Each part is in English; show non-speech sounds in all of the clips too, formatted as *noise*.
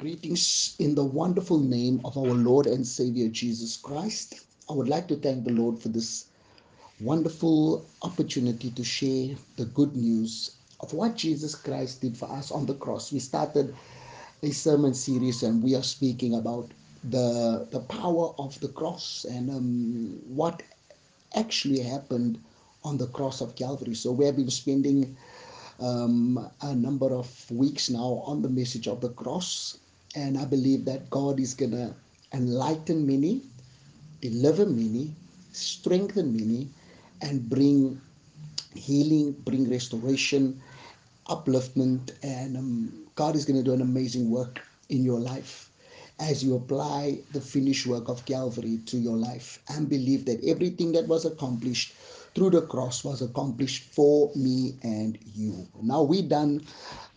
Greetings in the wonderful name of our Lord and Savior Jesus Christ. I would like to thank the Lord for this wonderful opportunity to share the good news of what Jesus Christ did for us on the cross. We started a sermon series and we are speaking about the the power of the cross and um, what actually happened on the cross of Calvary. So we have been spending um, a number of weeks now on the message of the cross, and I believe that God is gonna enlighten many, deliver many, strengthen many, and bring healing, bring restoration, upliftment, and um, God is going to do an amazing work in your life as you apply the finished work of Calvary to your life. And believe that everything that was accomplished through the cross was accomplished for me and you. Now we done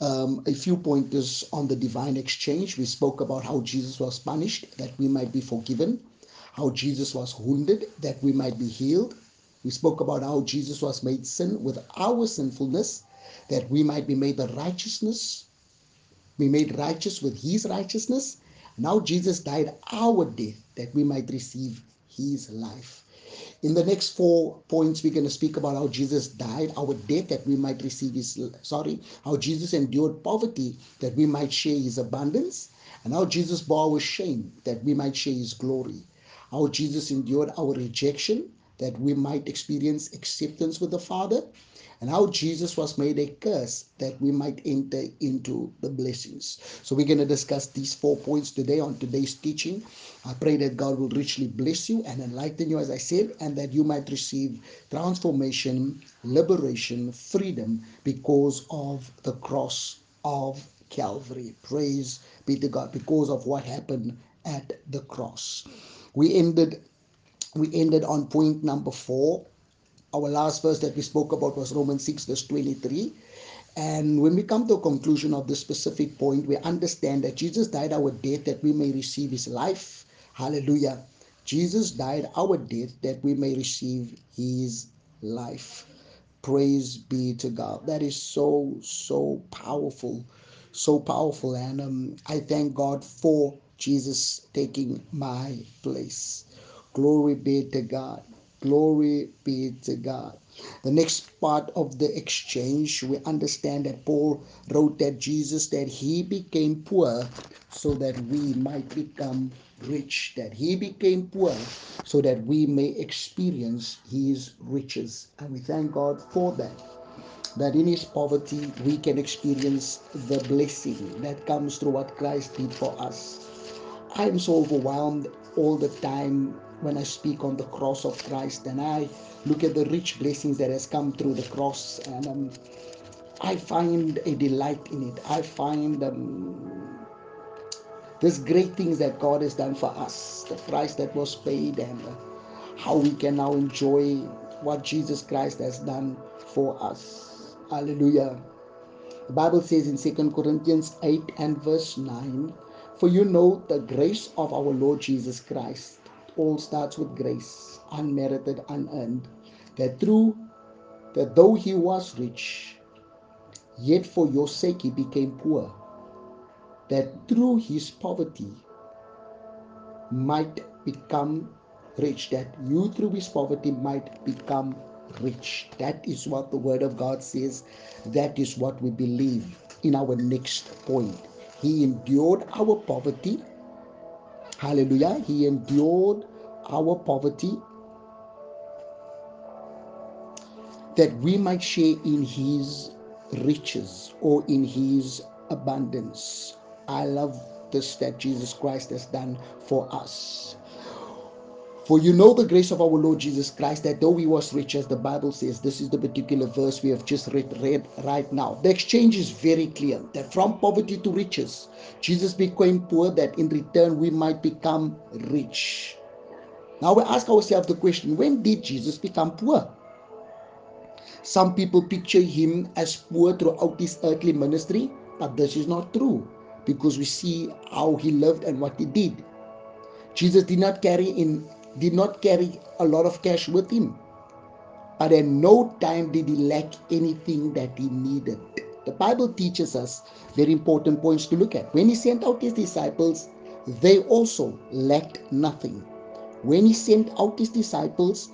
um, a few pointers on the divine exchange. We spoke about how Jesus was punished that we might be forgiven, how Jesus was wounded that we might be healed. We spoke about how Jesus was made sin with our sinfulness that we might be made the righteousness, be made righteous with his righteousness. Now Jesus died our death that we might receive his life. In the next four points, we're going to speak about how Jesus died our death that we might receive his, sorry, how Jesus endured poverty that we might share his abundance, and how Jesus bore our shame that we might share his glory. How Jesus endured our rejection that we might experience acceptance with the Father, and how Jesus was made a curse that we might enter into the blessings. So, we're going to discuss these four points today on today's teaching. I pray that God will richly bless you and enlighten you, as I said, and that you might receive transformation, liberation, freedom because of the cross of Calvary. Praise be to God because of what happened at the cross. We ended we ended on point number 4 our last verse that we spoke about was Romans 6, verse 23. And when we come to a conclusion of this specific point, we understand that Jesus died our death that we may receive his life. Hallelujah. Jesus died our death that we may receive his life. Praise be to God. That is so, so powerful. So powerful. And um, I thank God for Jesus taking my place. Glory be to God. Glory be to God. The next part of the exchange, we understand that Paul wrote that Jesus, that he became poor so that we might become rich, that he became poor so that we may experience his riches. And we thank God for that. That in his poverty we can experience the blessing that comes through what Christ did for us. I'm so overwhelmed all the time when I speak on the cross of Christ and I look at the rich blessings that has come through the cross and um, I find a delight in it. I find um, there's great things that God has done for us, the price that was paid and uh, how we can now enjoy what Jesus Christ has done for us. Hallelujah. The Bible says in 2 Corinthians 8 and verse 9, For you know the grace of our Lord Jesus Christ. It all starts with grace, unmerited, unearned. That through that though he was rich, yet for your sake he became poor. That through his poverty might become rich. That you through his poverty might become rich. That is what the Word of God says. That is what we believe in our next point. He endured our poverty. Hallelujah. He endured our poverty that we might share in his riches or in his abundance. I love this that Jesus Christ has done for us. For you know the grace of our Lord Jesus Christ, that though he was rich, as the Bible says, this is the particular verse we have just read, read right now. The exchange is very clear that from poverty to riches, Jesus became poor, that in return we might become rich. Now we ask ourselves the question when did Jesus become poor? Some people picture him as poor throughout his earthly ministry, but this is not true because we see how he lived and what he did. Jesus did not carry in did not carry a lot of cash with him. But at no time did he lack anything that he needed. The Bible teaches us very important points to look at. When he sent out his disciples, they also lacked nothing. When he sent out his disciples,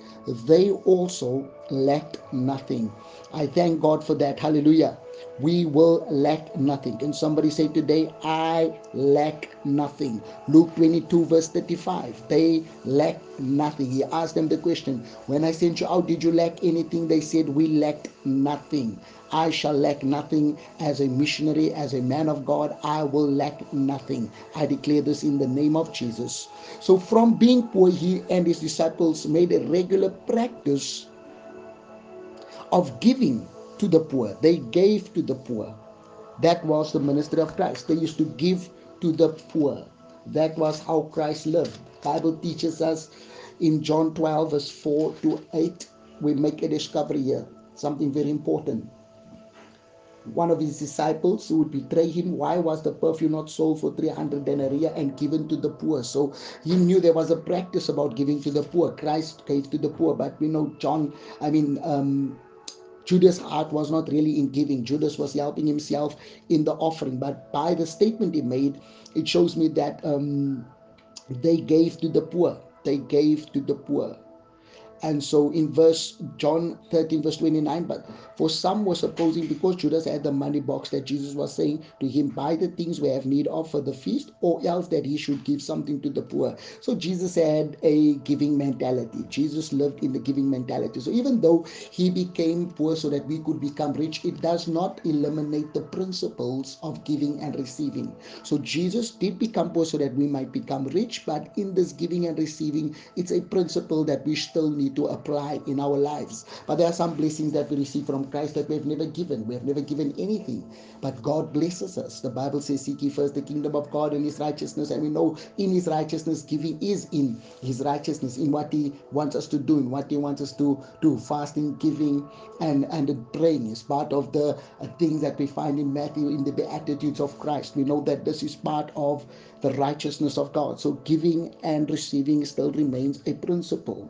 they also lacked nothing. I thank God for that. Hallelujah. We will lack nothing. Can somebody say today, I lack nothing? Luke 22, verse 35. They lack nothing. He asked them the question, When I sent you out, did you lack anything? They said, We lacked nothing. I shall lack nothing as a missionary, as a man of God. I will lack nothing. I declare this in the name of Jesus. So, from being poor, he and his disciples made a regular practice of giving to the poor. They gave to the poor. That was the ministry of Christ. They used to give to the poor. That was how Christ lived. Bible teaches us in John 12 verse 4 to 8 we make a discovery here something very important one of his disciples who would betray him. Why was the perfume not sold for 300 denarii and given to the poor? So he knew there was a practice about giving to the poor. Christ gave to the poor, but we know John, I mean, um, Judas' heart was not really in giving. Judas was helping himself in the offering. But by the statement he made, it shows me that um, they gave to the poor. They gave to the poor. And so in verse John 13, verse 29, but for some were supposing because Judas had the money box that Jesus was saying to him, buy the things we have need of for the feast, or else that he should give something to the poor. So Jesus had a giving mentality. Jesus lived in the giving mentality. So even though he became poor so that we could become rich, it does not eliminate the principles of giving and receiving. So Jesus did become poor so that we might become rich, but in this giving and receiving, it's a principle that we still need to apply in our lives. But there are some blessings that we receive from Christ that we have never given. We have never given anything. But God blesses us. The Bible says, Seek ye first the kingdom of God and his righteousness. And we know in his righteousness, giving is in his righteousness, in what he wants us to do, in what he wants us to do. Fasting, giving, and, and praying is part of the uh, things that we find in Matthew in the Beatitudes of Christ. We know that this is part of the righteousness of God. So giving and receiving still remains a principle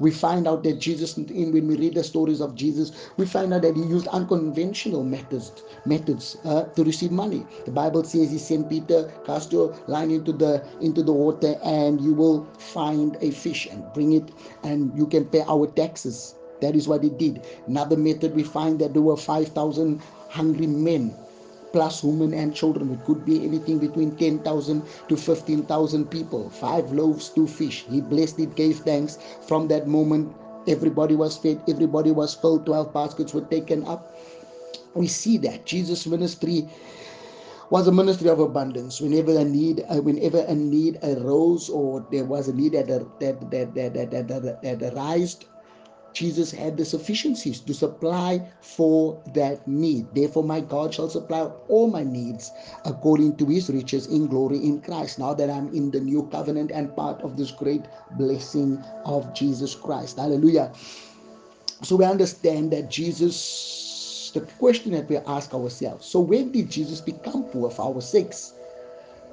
we find out that Jesus, in when we read the stories of Jesus, we find out that he used unconventional methods methods uh, to receive money. The Bible says he sent Peter, cast your line into the into the water, and you will find a fish and bring it, and you can pay our taxes. That is what he did. Another method we find that there were five thousand hungry men plus women and children. It could be anything between 10,000 to 15,000 people. Five loaves, two fish. He blessed it, gave thanks. From that moment, everybody was fed, everybody was filled, 12 baskets were taken up. We see that Jesus' ministry was a ministry of abundance. Whenever a need, uh, whenever a need arose, or there was a need that that that that that, that, that, that arose, Jesus had the sufficiencies to supply for that need. Therefore, my God shall supply all my needs according to his riches in glory in Christ. Now that I'm in the new covenant and part of this great blessing of Jesus Christ. Hallelujah. So we understand that Jesus, the question that we ask ourselves so when did Jesus become poor for our sakes?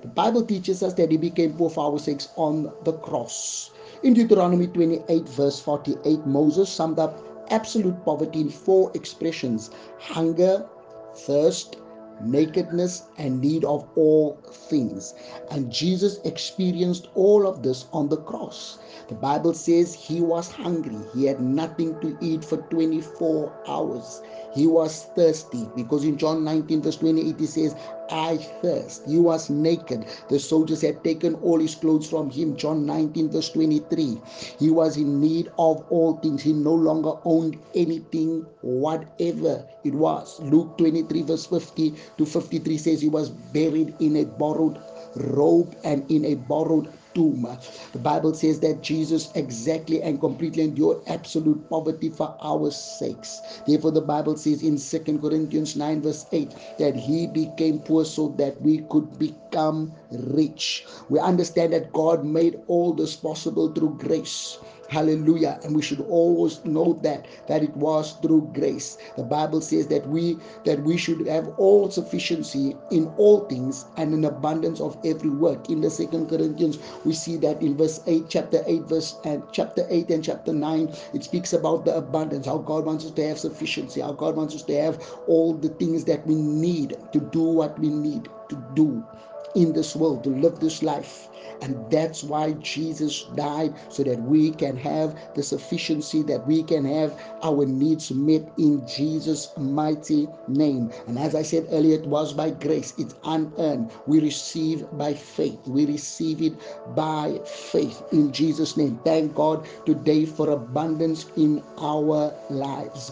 The Bible teaches us that he became poor for our sakes on the cross. In Deuteronomy 28, verse 48, Moses summed up absolute poverty in four expressions hunger, thirst, nakedness, and need of all things. And Jesus experienced all of this on the cross. The Bible says he was hungry, he had nothing to eat for 24 hours. He was thirsty because in John 19, verse 28, he says, I thirst. He was naked. The soldiers had taken all his clothes from him. John 19, verse 23. He was in need of all things. He no longer owned anything, whatever it was. Luke 23, verse 50 to 53 says he was buried in a borrowed robe and in a borrowed tomb. The Bible says that Jesus exactly and completely endured absolute poverty for our sakes. Therefore, the Bible says in Second Corinthians 9, verse 8, that he became poor so that we could become rich. We understand that God made all this possible through grace. Hallelujah. And we should always know that that it was through grace. The Bible says that we that we should have all sufficiency in all things and an abundance of every work. In the second Corinthians, we see that in verse 8, chapter 8, verse and chapter 8 and chapter 9, it speaks about the abundance, how God wants us to have sufficiency, how God wants us to have all the things that we need to do what we need to do in this world, to live this life. And that's why Jesus died so that we can have the sufficiency, that we can have our needs met in Jesus' mighty name. And as I said earlier, it was by grace, it's unearned. We receive by faith. We receive it by faith in Jesus' name. Thank God today for abundance in our lives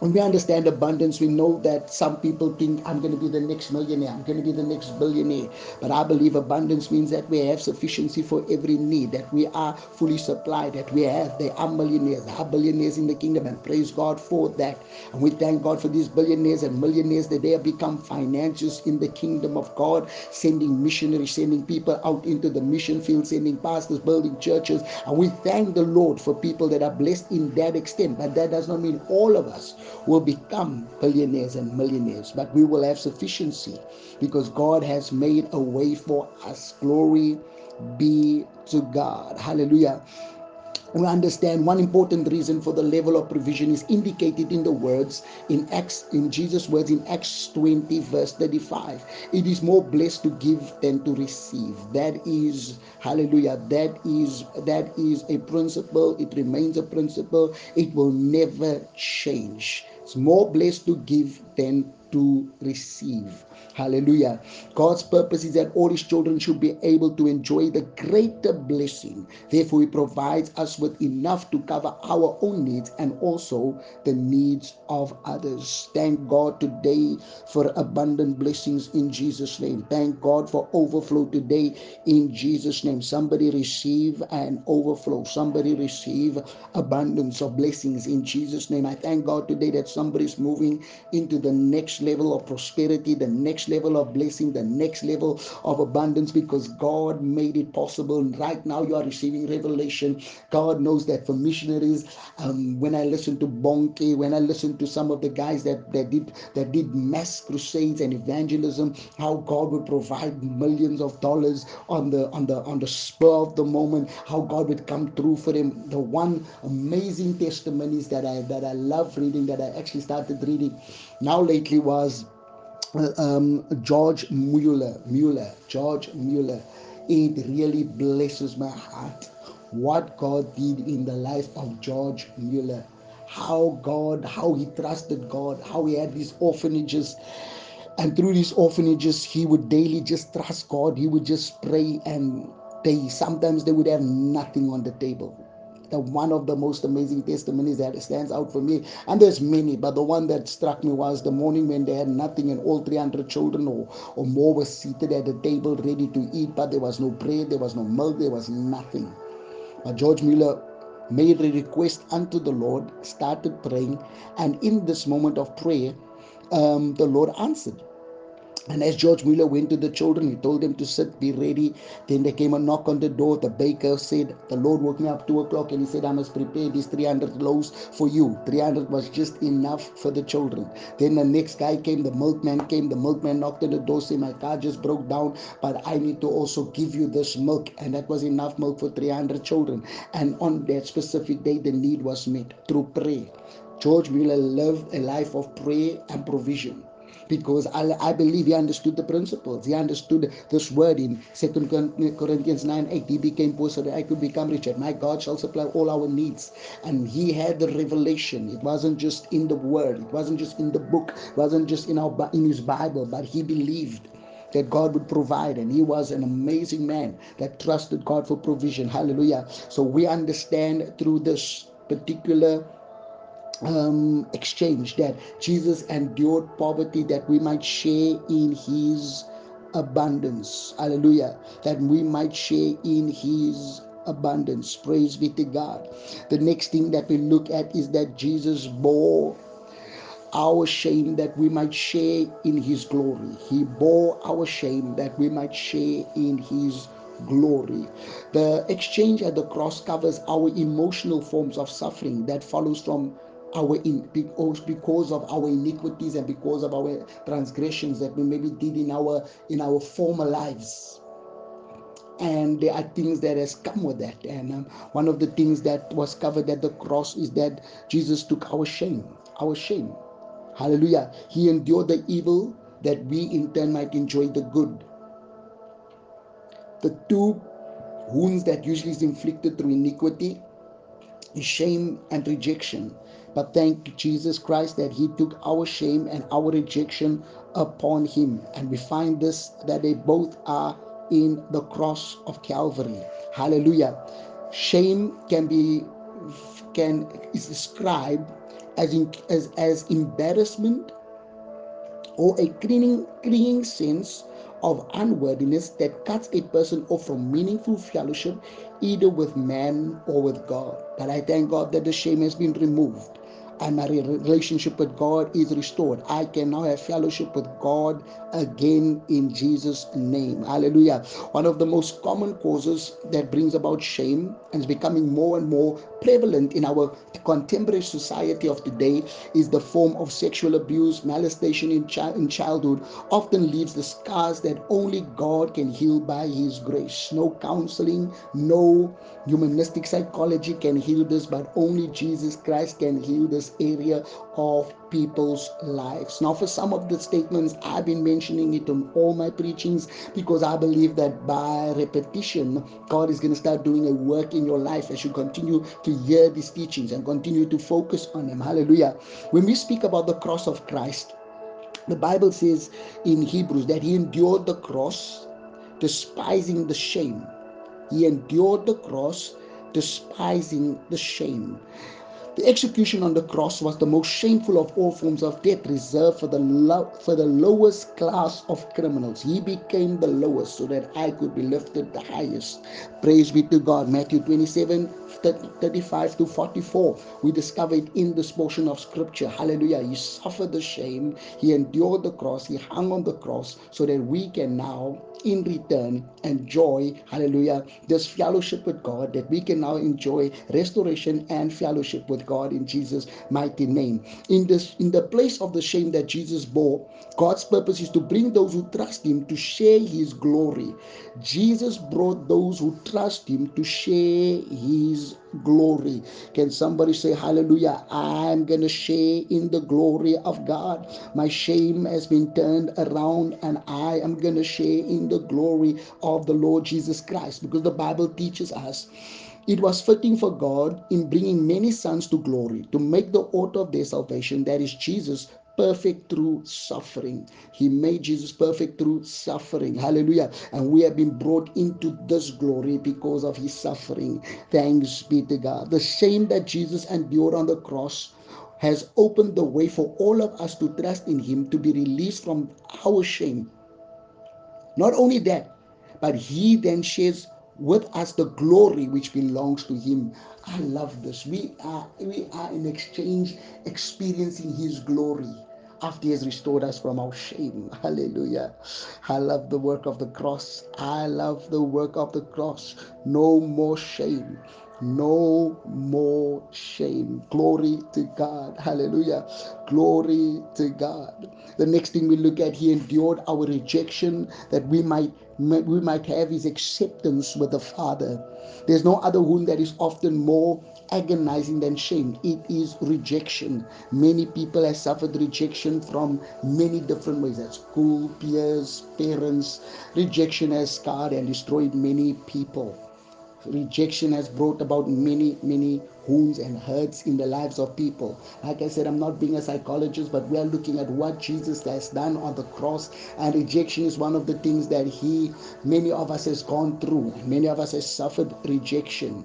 when we understand abundance, we know that some people think I'm going to be the next millionaire, I'm going to be the next billionaire. But I believe abundance means that we have sufficiency for every need, that we are fully supplied, that we have, they are millionaires, they are billionaires in the kingdom, and praise God for that. And we thank God for these billionaires and millionaires that they have become financiers in the kingdom of God, sending missionaries, sending people out into the mission field, sending pastors, building churches. And we thank the Lord for people that are blessed in that extent. But that does not mean all of us will become billionaires and millionaires, but we will have sufficiency because God has made a way for us. Glory be to God. Hallelujah we understand one important reason for the level of provision is indicated in the words in acts in jesus words in acts 20 verse 35 it is more blessed to give than to receive. That is hallelujah that is that is a principle. It remains a principle. It will never change. It's more blessed to give than to receive Hallelujah. God's purpose is that all his children should be able to enjoy the greater blessing. Therefore, he provides us with enough to cover our own needs and also the needs of others. Thank God today for abundant blessings in Jesus' name. Thank God for overflow today in Jesus' name. Somebody receive an overflow. Somebody receive abundance of blessings in Jesus' name. I thank God today that somebody's moving into the next level of prosperity, the next level of blessing, the next level of abundance because God made it possible. Right now, you are receiving revelation. God knows that for missionaries, um, when I listen to Bonnke, when I listen to some of the guys that, that did that did mass crusades and evangelism, how God would provide millions of dollars on the on the on the spur of the moment, how God would come through for them. The one amazing testimonies that I that I love reading, that I actually started reading now lately was um, George Mueller. Mueller. George Mueller. It really blesses my heart what God did in the life of George Mueller. How God, how he trusted God, how he had these orphanages. And through these orphanages, he would daily just trust God. He would just pray and they sometimes they would have nothing on the table the one of the most amazing testimonies that stands out for me. And there's many, but the one that struck me was the morning when they had nothing and all 300 children or, or more were seated at the table ready to eat, but there was no bread, there was no milk, there was nothing. But George Mueller made a request unto the Lord, started praying, and in this moment of prayer, um, the Lord answered. And as George Mueller went to the children, he told them to sit, be ready. Then there came a knock on the door. The baker said, The Lord woke me up two o'clock and he said, I must prepare these 300 loaves for you. 300 was just enough for the children. Then the next guy came, the milkman came. The milkman knocked on the door, said, My car just broke down, but I need to also give you this milk. And that was enough milk for 300 children. And on that specific day, the need was met through prayer. George Mueller lived a life of prayer and provision because I, I believe he understood the principles. He understood this word in Second Corinthians 9 8. He became poor so that I could become rich. And my God shall supply all our needs. And he had the revelation. It wasn't just in the word, it wasn't just in the book, it wasn't just in, our, in his Bible, but he believed that God would provide. And he was an amazing man that trusted God for provision. Hallelujah. So we understand through this particular um, exchange that Jesus endured poverty that we might share in his abundance. Hallelujah. That we might share in his abundance. Praise be to God. The next thing that we look at is that Jesus bore our shame that we might share in his glory. He bore our shame that we might share in his glory. The exchange at the cross covers our emotional forms of suffering that follows from our in because because of our iniquities and because of our transgressions that we maybe did in our in our former lives. And there are things that has come with that. And um, one of the things that was covered at the cross is that jesus took our shame our shame. Hallelujah. He endured the evil that we in turn might enjoy the good. The two wounds that usually is inflicted through iniquity is shame and rejection but thank Jesus Christ that He took our shame and our rejection upon Him. And we find this that they both are in the cross of Calvary. Hallelujah. Shame can be can is described as in, as, as embarrassment or a clinging, clinging sense of unworthiness that cuts a person off from meaningful fellowship either with man or with God. But I thank God that the shame has been removed and my relationship with God is restored. I can now have fellowship with God again in Jesus' name. Hallelujah. One of the most common causes that brings about shame and is becoming more and more prevalent in our contemporary society of today is the form of sexual abuse, molestation in, chi- in childhood, often leaves the scars that only God can heal by His grace. No counseling, no humanistic psychology can heal this, but only Jesus Christ can heal this area of people's lives. Now, for some of the statements, I've been mentioning it on all my preachings because I believe that by repetition, God is going to start doing a work in your life as you continue to hear these teachings and continue to focus on them. Hallelujah. When we speak about the cross of Christ, the Bible says in Hebrews that he endured the cross, despising the shame. He endured the cross, despising the shame. The execution on the cross was the most shameful of all forms of death reserved for the, lo- for the lowest class of criminals. He became the lowest so that I could be lifted the highest. Praise be to God. Matthew 27 35 to 44. We discover it in this portion of scripture. Hallelujah. He suffered the shame, he endured the cross, he hung on the cross so that we can now in return enjoy, hallelujah, this fellowship with God, that we can now enjoy restoration and fellowship with God in Jesus' mighty name. In this, in the place of the shame that Jesus bore, God's purpose is to bring those who trust Him to share His glory. Jesus brought those who trust Him to share His glory. Can somebody say, Hallelujah? I'm going to share in the glory of God. My shame has been turned around, and I am going to share in the glory of the Lord Jesus Christ because the Bible teaches us it was fitting for God in bringing many sons to glory to make the author of their salvation, that is Jesus, perfect through suffering. He made Jesus perfect through suffering. Hallelujah. And we have been brought into this glory because of his suffering. Thanks be to God. The shame that Jesus endured on the cross has opened the way for all of us to trust in him to be released from our shame. Not only that, but he then shares with us the glory which belongs to him. I love this. We are we are in exchange experiencing his glory after he has restored us from our shame. *laughs* Hallelujah. I love the work of the cross. I love the work of the cross. No more shame. No more shame. Glory to God. Hallelujah. Glory to God. The next thing we look at, he endured our rejection that we might we might have his acceptance with the Father. There's no other wound that is often more agonizing than shame. It is rejection. Many people have suffered rejection from many different ways at school, peers, parents. Rejection has scarred and destroyed many people. Rejection has brought about many, many wounds and hurts in the lives of people. Like I said, I'm not being a psychologist, but we are looking at what Jesus has done on the cross. And rejection is one of the things that He, many of us, has gone through. Many of us has suffered rejection.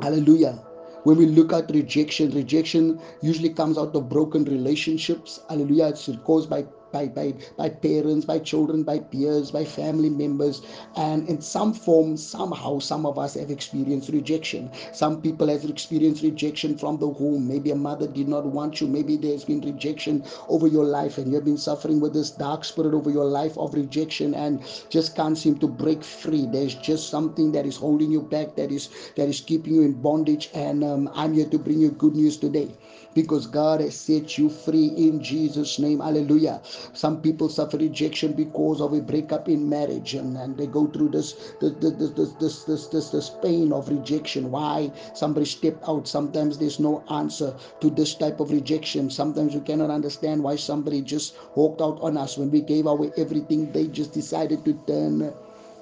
Hallelujah. When we look at rejection, rejection usually comes out of broken relationships. Hallelujah. It's caused by by, by, by parents, by children, by peers, by family members. And in some form, somehow, some of us have experienced rejection. Some people have experienced rejection from the home. Maybe a mother did not want you. Maybe there's been rejection over your life and you've been suffering with this dark spirit over your life of rejection and just can't seem to break free. There's just something that is holding you back, that is that is keeping you in bondage. And um, I'm here to bring you good news today because God has set you free in Jesus' name. Hallelujah. Some people suffer rejection because of a breakup in marriage and, and they go through this this, this, this, this, this, this, this pain of rejection. Why somebody stepped out. Sometimes there's no answer to this type of rejection. Sometimes we cannot understand why somebody just walked out on us when we gave away everything. They just decided to turn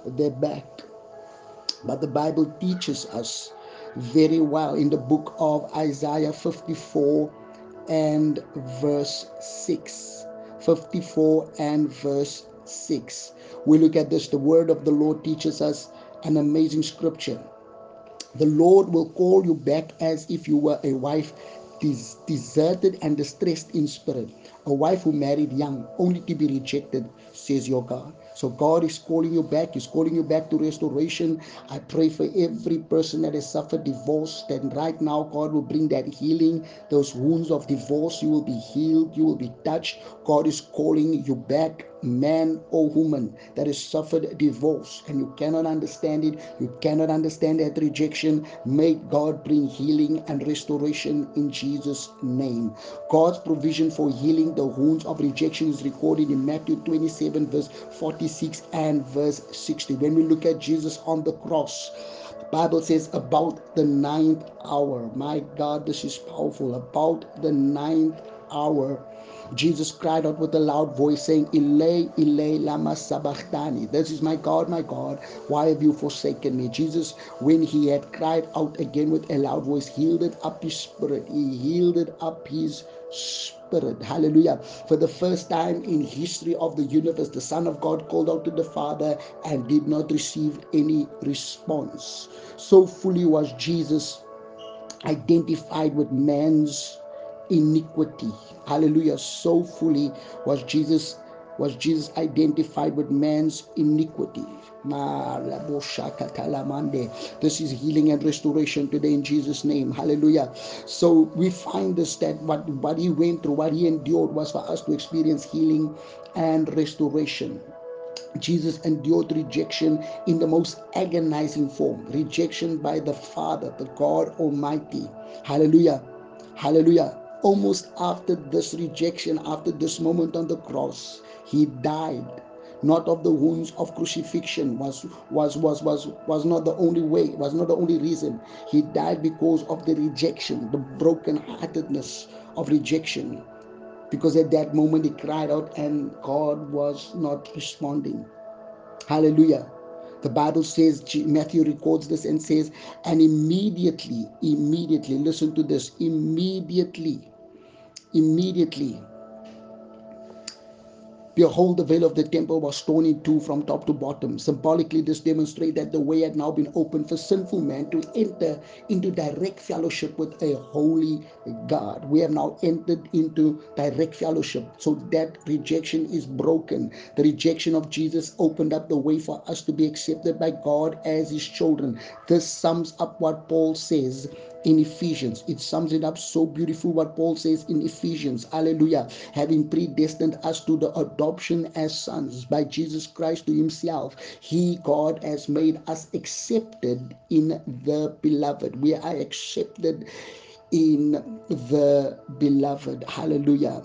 their back. But the Bible teaches us very well in the book of Isaiah 54 and verse 6. 54 and verse 6. We look at this. The word of the Lord teaches us an amazing scripture. The Lord will call you back as if you were a wife deserted and distressed in spirit, a wife who married young only to be rejected, says your God. So God is calling you back. He's calling you back to restoration. I pray for every person that has suffered divorce that right now God will bring that healing. Those wounds of divorce, you will be healed. You will be touched. God is calling you back man or woman that has suffered divorce and you cannot understand it, you cannot understand that rejection, may God bring healing and restoration in Jesus' name. God's provision for healing the wounds of rejection is recorded in Matthew 27, verse 46 and verse 60. When we look at Jesus on the cross, Bible says about the ninth hour. My God, this is powerful. About the ninth hour Jesus cried out with a loud voice, saying, Eloi, Eloi, lama sabachthani. This is my God, my God, why have you forsaken me? Jesus, when he had cried out again with a loud voice, yielded up his spirit. He yielded up his spirit. Hallelujah. For the first time in history of the universe, the Son of God called out to the Father and did not receive any response. So fully was Jesus identified with man's iniquity. Hallelujah. So fully was Jesus was Jesus identified with man's iniquity. This is healing and restoration today in Jesus' name. Hallelujah. So we find this that what, what he went through, what he endured was for us to experience healing and restoration. Jesus endured rejection in the most agonizing form rejection by the Father, the God Almighty. Hallelujah. Hallelujah almost after this rejection, after this moment on the cross, he died. Not of the wounds of crucifixion was was was was was not the only way, was not the only reason. He died because of the rejection, the broken-heartedness of rejection. Because at that moment he cried out and God was not responding. Hallelujah. The Bible says, Matthew records this and says, and immediately, immediately, listen to this, immediately immediately Behold, the veil of the temple was torn in two from top to bottom. Symbolically, this demonstrates that the way had now been opened for sinful man to enter into direct fellowship with a holy God. We have now entered into direct fellowship. So that rejection is broken. The rejection of Jesus opened up the way for us to be accepted by God as his children. This sums up what Paul says in Ephesians. It sums it up so beautiful what Paul says in Ephesians. Hallelujah. Having predestined us to the adoption as sons by Jesus Christ to himself. He, God, has made us accepted in the beloved. We are accepted in the beloved. Hallelujah.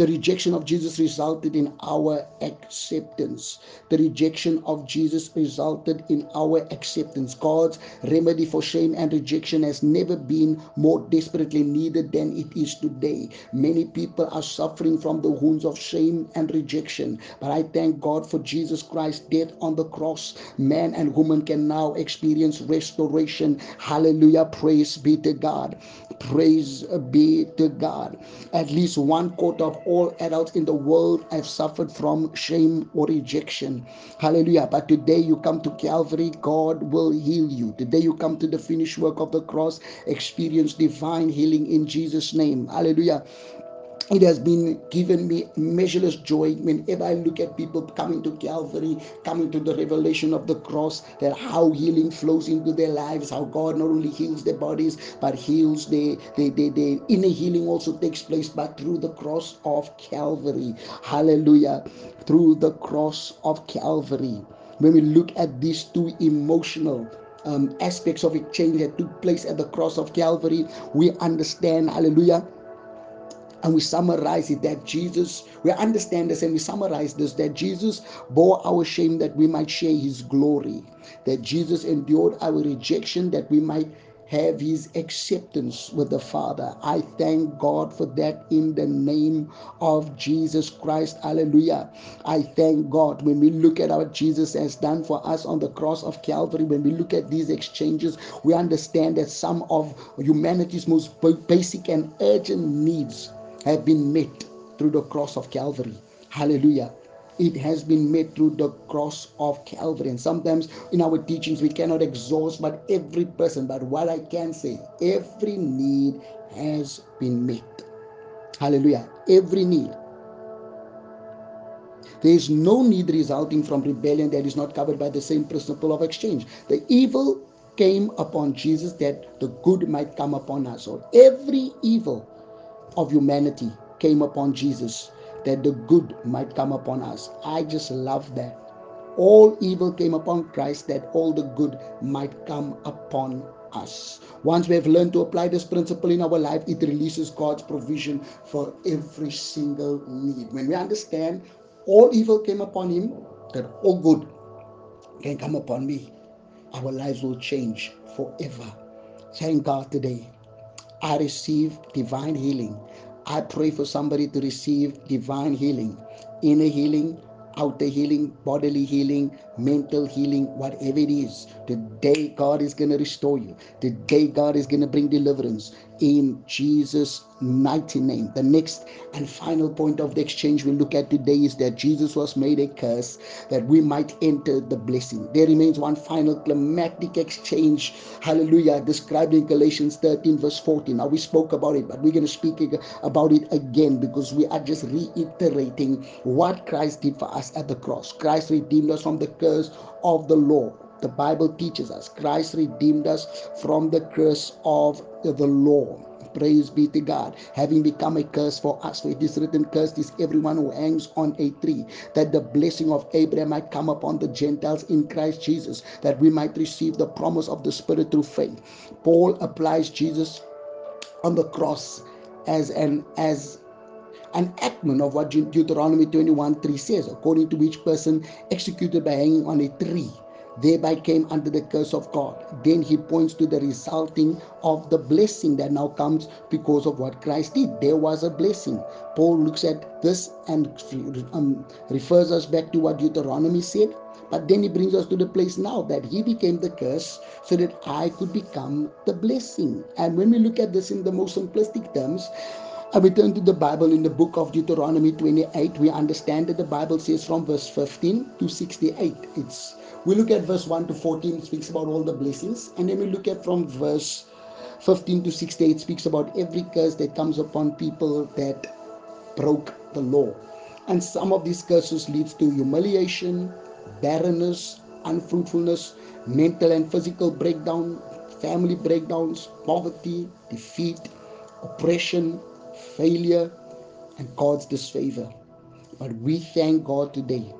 The rejection of Jesus resulted in our acceptance. The rejection of Jesus resulted in our acceptance. God's remedy for shame and rejection has never been more desperately needed than it is today. Many people are suffering from the wounds of shame and rejection, but I thank God for Jesus Christ's death on the cross. Man and woman can now experience restoration. Hallelujah. Praise be to God. Praise be to God. At least one quarter of all adults in the world have suffered from shame or rejection. Hallelujah. But today you come to Calvary, God will heal you. Today you come to the finished work of the cross, experience divine healing in Jesus' name. Hallelujah. It has been given me measureless joy whenever I look at people coming to Calvary, coming to the revelation of the cross, that how healing flows into their lives, how God not only heals their bodies, but heals their, their, their, their inner healing also takes place, but through the cross of Calvary. Hallelujah. Through the cross of Calvary. When we look at these two emotional um, aspects of exchange that took place at the cross of Calvary, we understand, hallelujah and we summarize it that Jesus, we understand this and we summarize this that Jesus bore our shame that we might share his glory, that Jesus endured our rejection that we might have his acceptance with the Father. I thank God for that in the name of Jesus Christ. Hallelujah. I thank God when we look at what Jesus has done for us on the cross of Calvary, when we look at these exchanges, we understand that some of humanity's most basic and urgent needs have been made through the cross of Calvary. Hallelujah. It has been made through the cross of Calvary. And sometimes in our teachings, we cannot exhaust, but every person, but what I can say, every need has been met. Hallelujah. Every need. There is no need resulting from rebellion that is not covered by the same principle of exchange. The evil came upon Jesus that the good might come upon us. So every evil of humanity came upon Jesus that the good might come upon us. I just love that. All evil came upon Christ that all the good might come upon us. Once we have learned to apply this principle in our life, it releases God's provision for every single need. When we understand all evil came upon him, that all good can come upon me, our lives will change forever. Thank God today. I receive divine healing. I pray for somebody to receive divine healing, inner healing, outer healing, bodily healing, mental healing, whatever it is. Today, God is going to restore you. Today, God is going to bring deliverance in Jesus' mighty name. The next and final point of the exchange we look at today is that Jesus was made a curse that we might enter the blessing. There remains one final climatic exchange, hallelujah, described in Galatians 13, verse 14. Now, we spoke about it, but we're going to speak about it again because we are just reiterating what Christ did for us at the cross. Christ redeemed us from the curse of the law. The Bible teaches us Christ redeemed us from the curse of the law. Praise be to God. Having become a curse for us. For it is written, Cursed is everyone who hangs on a tree, that the blessing of Abraham might come upon the Gentiles in Christ Jesus, that we might receive the promise of the Spirit through faith. Paul applies Jesus on the cross as an as an enactment of what Deuteronomy 21 3 says, according to which person executed by hanging on a tree thereby came under the curse of God. Then he points to the resulting of the blessing that now comes because of what Christ did. There was a blessing. Paul looks at this and um, refers us back to what Deuteronomy said. But then he brings us to the place now that he became the curse so that I could become the blessing. And when we look at this in the most simplistic terms, I we turn to the Bible in the book of Deuteronomy 28. We understand that the Bible says from verse 15 to 68. It's we look at verse 1 to 14, speaks about all the blessings, and then we look at from verse 15 to 68, it speaks about every curse that comes upon people that broke the law. And some of these curses leads to humiliation, barrenness, unfruitfulness, mental and physical breakdown, family breakdowns, poverty, defeat, oppression, failure, and God's disfavor. But we thank God today.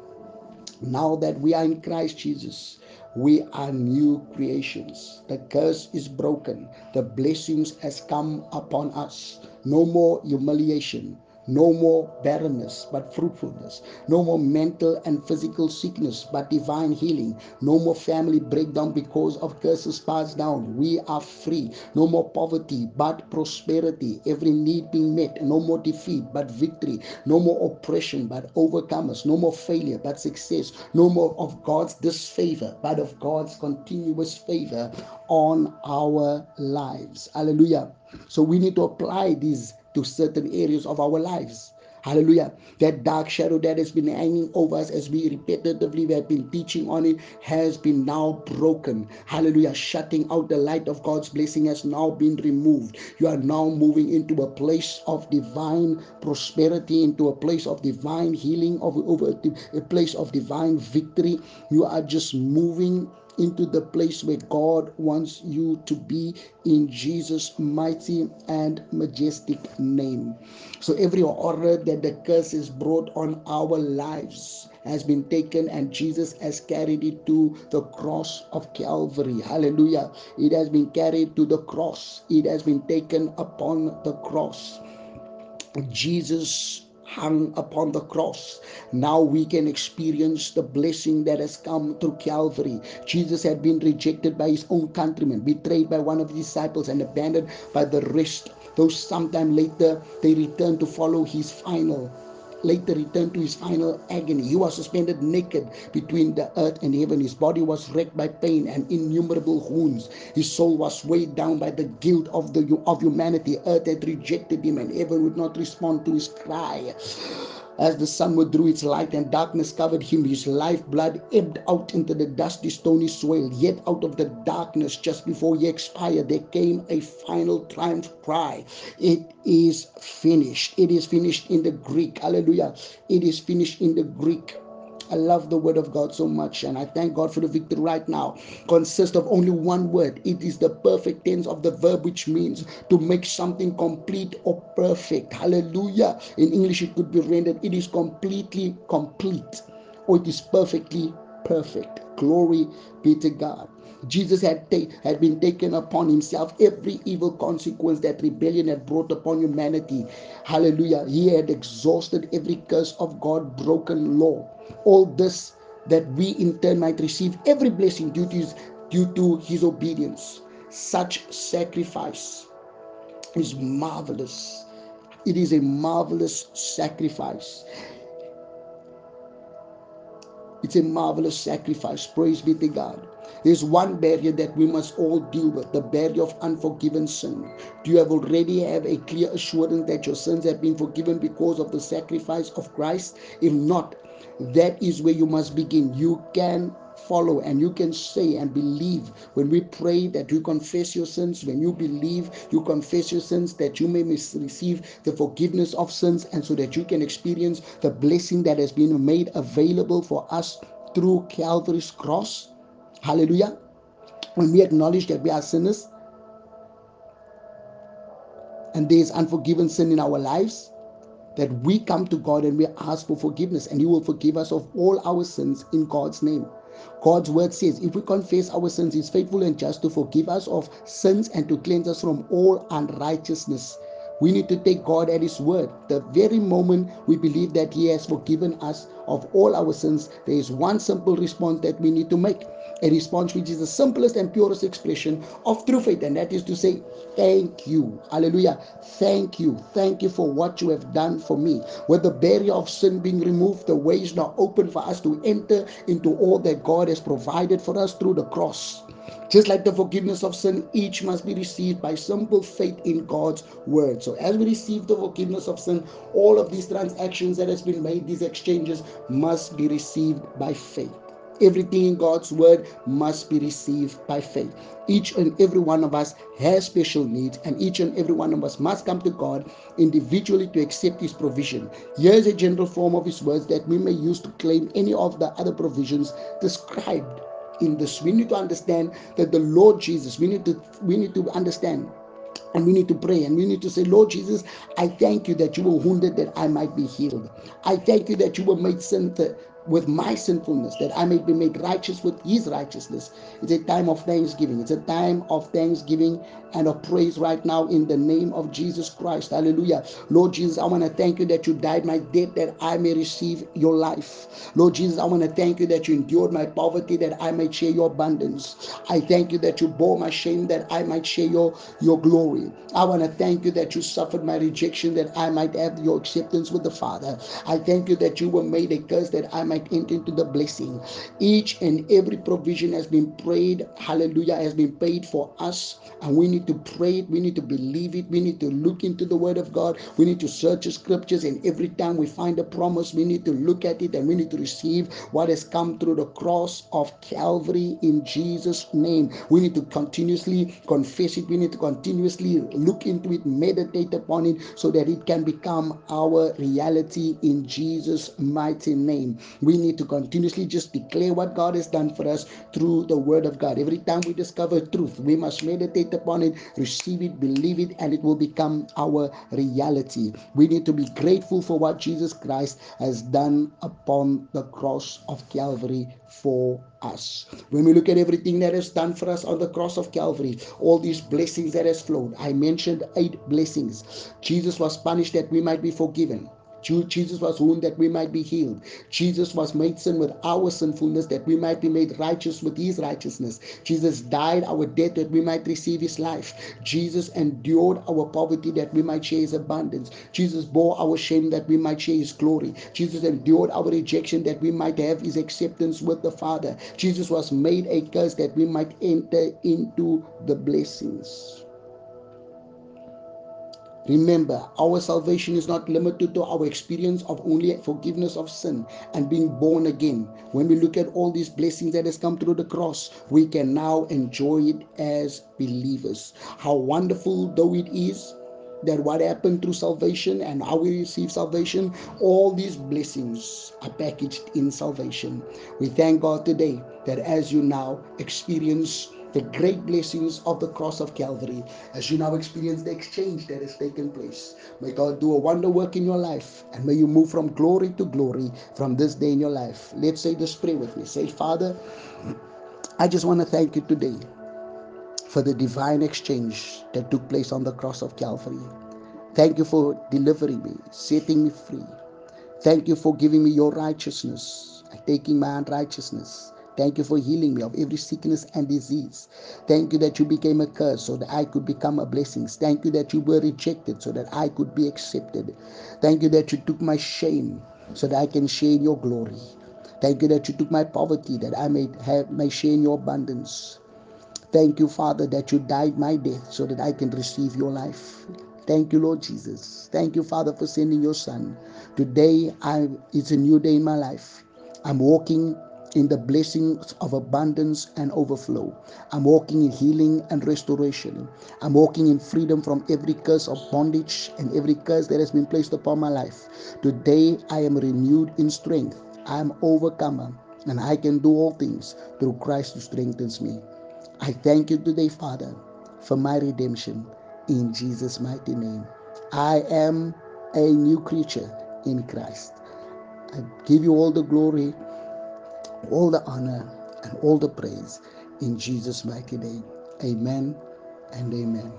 Now that we are in Christ Jesus, we are new creations. The curse is broken. The blessings has come upon us. No more humiliation. No more barrenness, but fruitfulness. No more mental and physical sickness, but divine healing. No more family breakdown because of curses passed down. We are free. No more poverty, but prosperity. Every need being met. No more defeat, but victory. No more oppression, but overcomers. No more failure, but success. No more of God's disfavor, but of God's continuous favor on our lives. Hallelujah. So we need to apply these to certain areas of our lives. Hallelujah. That dark shadow that has been hanging over us as we repetitively have been teaching on it has been now broken. Hallelujah. Shutting out the light of God's blessing has now been removed. You are now moving into a place of divine prosperity, into a place of divine healing, of over a place of divine victory. You are just moving into the place where God wants you to be in Jesus' mighty and majestic name. So every horror that the curse is brought on our lives has been taken and Jesus has carried it to the cross of Calvary. Hallelujah. It has been carried to the cross. It has been taken upon the cross. Jesus hung upon the cross. Now we can experience the blessing that has come through Calvary. Jesus had been rejected by his own countrymen, betrayed by one of his disciples, and abandoned by the rest. Though sometime later they returned to follow his final later returned to his final agony. He was suspended naked between the earth and heaven. His body was wrecked by pain and innumerable wounds. His soul was weighed down by the guilt of the of humanity. Earth had rejected him, and heaven would not respond to his cry. As the sun withdrew its light and darkness covered him, his lifeblood ebbed out into the dusty, stony soil. Yet out of the darkness, just before he expired, there came a final triumph cry. It is finished. It is finished in the Greek. Hallelujah. It is finished in the Greek. I love the word of God so much, and I thank God for the victory right now. Consists of only one word. It is the perfect tense of the verb, which means to make something complete or perfect. Hallelujah. In English, it could be rendered, it is completely complete, or it is perfectly perfect. Glory be to God. Jesus had, ta- had been taken upon himself every evil consequence that rebellion had brought upon humanity. Hallelujah. He had exhausted every curse of God broken law all this that we in turn might receive every blessing due to his, due to his obedience. Such sacrifice is marvelous. It is a marvelous sacrifice. It's a marvelous sacrifice. Praise be to God. There's one barrier that we must all deal with the barrier of unforgiven sin. Do you have already have a clear assurance that your sins have been forgiven because of the sacrifice of Christ? If not, that is where you must begin. You can follow and you can say and believe. When we pray that you confess your sins when you believe you confess your sins that you may receive the forgiveness of sins and so that you can experience the blessing that has been made available for us through Calvary's cross. Hallelujah. When we acknowledge that we are sinners and there is unforgiven sin in our lives that we come to God and we ask for forgiveness, and He will forgive us of all our sins in God's name. God's word says, if we confess our sins, He's faithful and just to forgive us of sins and to cleanse us from all unrighteousness. We need to take God at His word. The very moment we believe that He has forgiven us of all our sins, there is one simple response that we need to make. A response which is the simplest and purest expression of true faith, and that is to say, Thank you. Hallelujah. Thank you. Thank you for what you have done for me. With the barrier of sin being removed, the way is now open for us to enter into all that God has provided for us through the cross. Just like the forgiveness of sin, each must be received by simple faith in God's word. So, as we receive the forgiveness of sin, all of these transactions that has been made, these exchanges, must be received by faith. Everything in God's word must be received by faith. Each and every one of us has special needs, and each and every one of us must come to God individually to accept His provision. Here is a general form of His words that we may use to claim any of the other provisions described in this. We need to understand that the Lord Jesus, we need to we need to understand and we need to pray and we need to say, Lord Jesus, I thank you that you were wounded that I might be healed. I thank you that you were made sin with my sinfulness, that I may be made righteous with his righteousness. It's a time of thanksgiving. It's a time of thanksgiving and of praise right now in the name of Jesus Christ. Hallelujah. Lord Jesus, I want to thank you that you died my death that I may receive your life. Lord Jesus, I want to thank you that you endured my poverty that I might share your abundance. I thank you that you bore my shame that I might share your, your glory. I want to thank you that you suffered my rejection that I might have your acceptance with the Father. I thank you that you were made a curse that I might enter into the blessing. Each and every provision has been prayed, hallelujah, has been paid for us. And we need to pray it, we need to believe it, we need to look into the word of God, we need to search the scriptures, and every time we find a promise, we need to look at it and we need to receive what has come through the cross of Calvary in Jesus' name. We need to continuously confess it, we need to continuously look into it, meditate upon it, so that it can become our reality in Jesus' mighty name. We need to continuously just declare what God has done for us through the Word of God. Every time we discover truth, we must meditate upon it, receive it, believe it, and it will become our reality. We need to be grateful for what Jesus Christ has done upon the cross of Calvary for us. When we look at everything that is done for us on the cross of Calvary, all these blessings that has flowed, I mentioned eight blessings. Jesus was punished that we might be forgiven. Jesus was wounded that we might be healed. Jesus was made sin with our sinfulness that we might be made righteous with his righteousness. Jesus died our death that we might receive his life. Jesus endured our poverty that we might share his abundance. Jesus bore our shame that we might share his glory. Jesus endured our rejection that we might have his acceptance with the Father. Jesus was made a curse that we might enter into the blessings. Remember, our salvation is not limited to our experience of only forgiveness of sin and being born again. When we look at all these blessings that has come through the cross, we can now enjoy it as believers. How wonderful though it is that what happened through salvation and how we receive salvation, all these blessings are packaged in salvation. We thank God today that as you now experience the great blessings of the cross of Calvary as you now experience the exchange that has taken place. May God do a wonder work in your life and may you move from glory to glory from this day in your life. Let's say this prayer with me. Say, Father, I just want to thank you today for the divine exchange that took place on the cross of Calvary. Thank you for delivering me, setting me free. Thank you for giving me your righteousness and taking my unrighteousness. Thank you for healing me of every sickness and disease. Thank you that you became a curse so that I could become a blessing. Thank you that you were rejected so that I could be accepted. Thank you that you took my shame so that I can share your glory. Thank you that you took my poverty that I may have may share in your abundance. Thank you, Father, that you died my death so that I can receive your life. Thank you, Lord Jesus. Thank you, Father, for sending your Son. Today, I, it's a new day in my life. I'm walking in the blessings of abundance and overflow. I'm walking in healing and restoration. I'm walking in freedom from every curse of bondage and every curse that has been placed upon my life. Today I am renewed in strength. I am overcomer and I can do all things through Christ who strengthens me. I thank you today, Father, for my redemption in Jesus' mighty name. I am a new creature in Christ. I give you all the glory all the honor and all the praise in Jesus' mighty name. Amen and amen.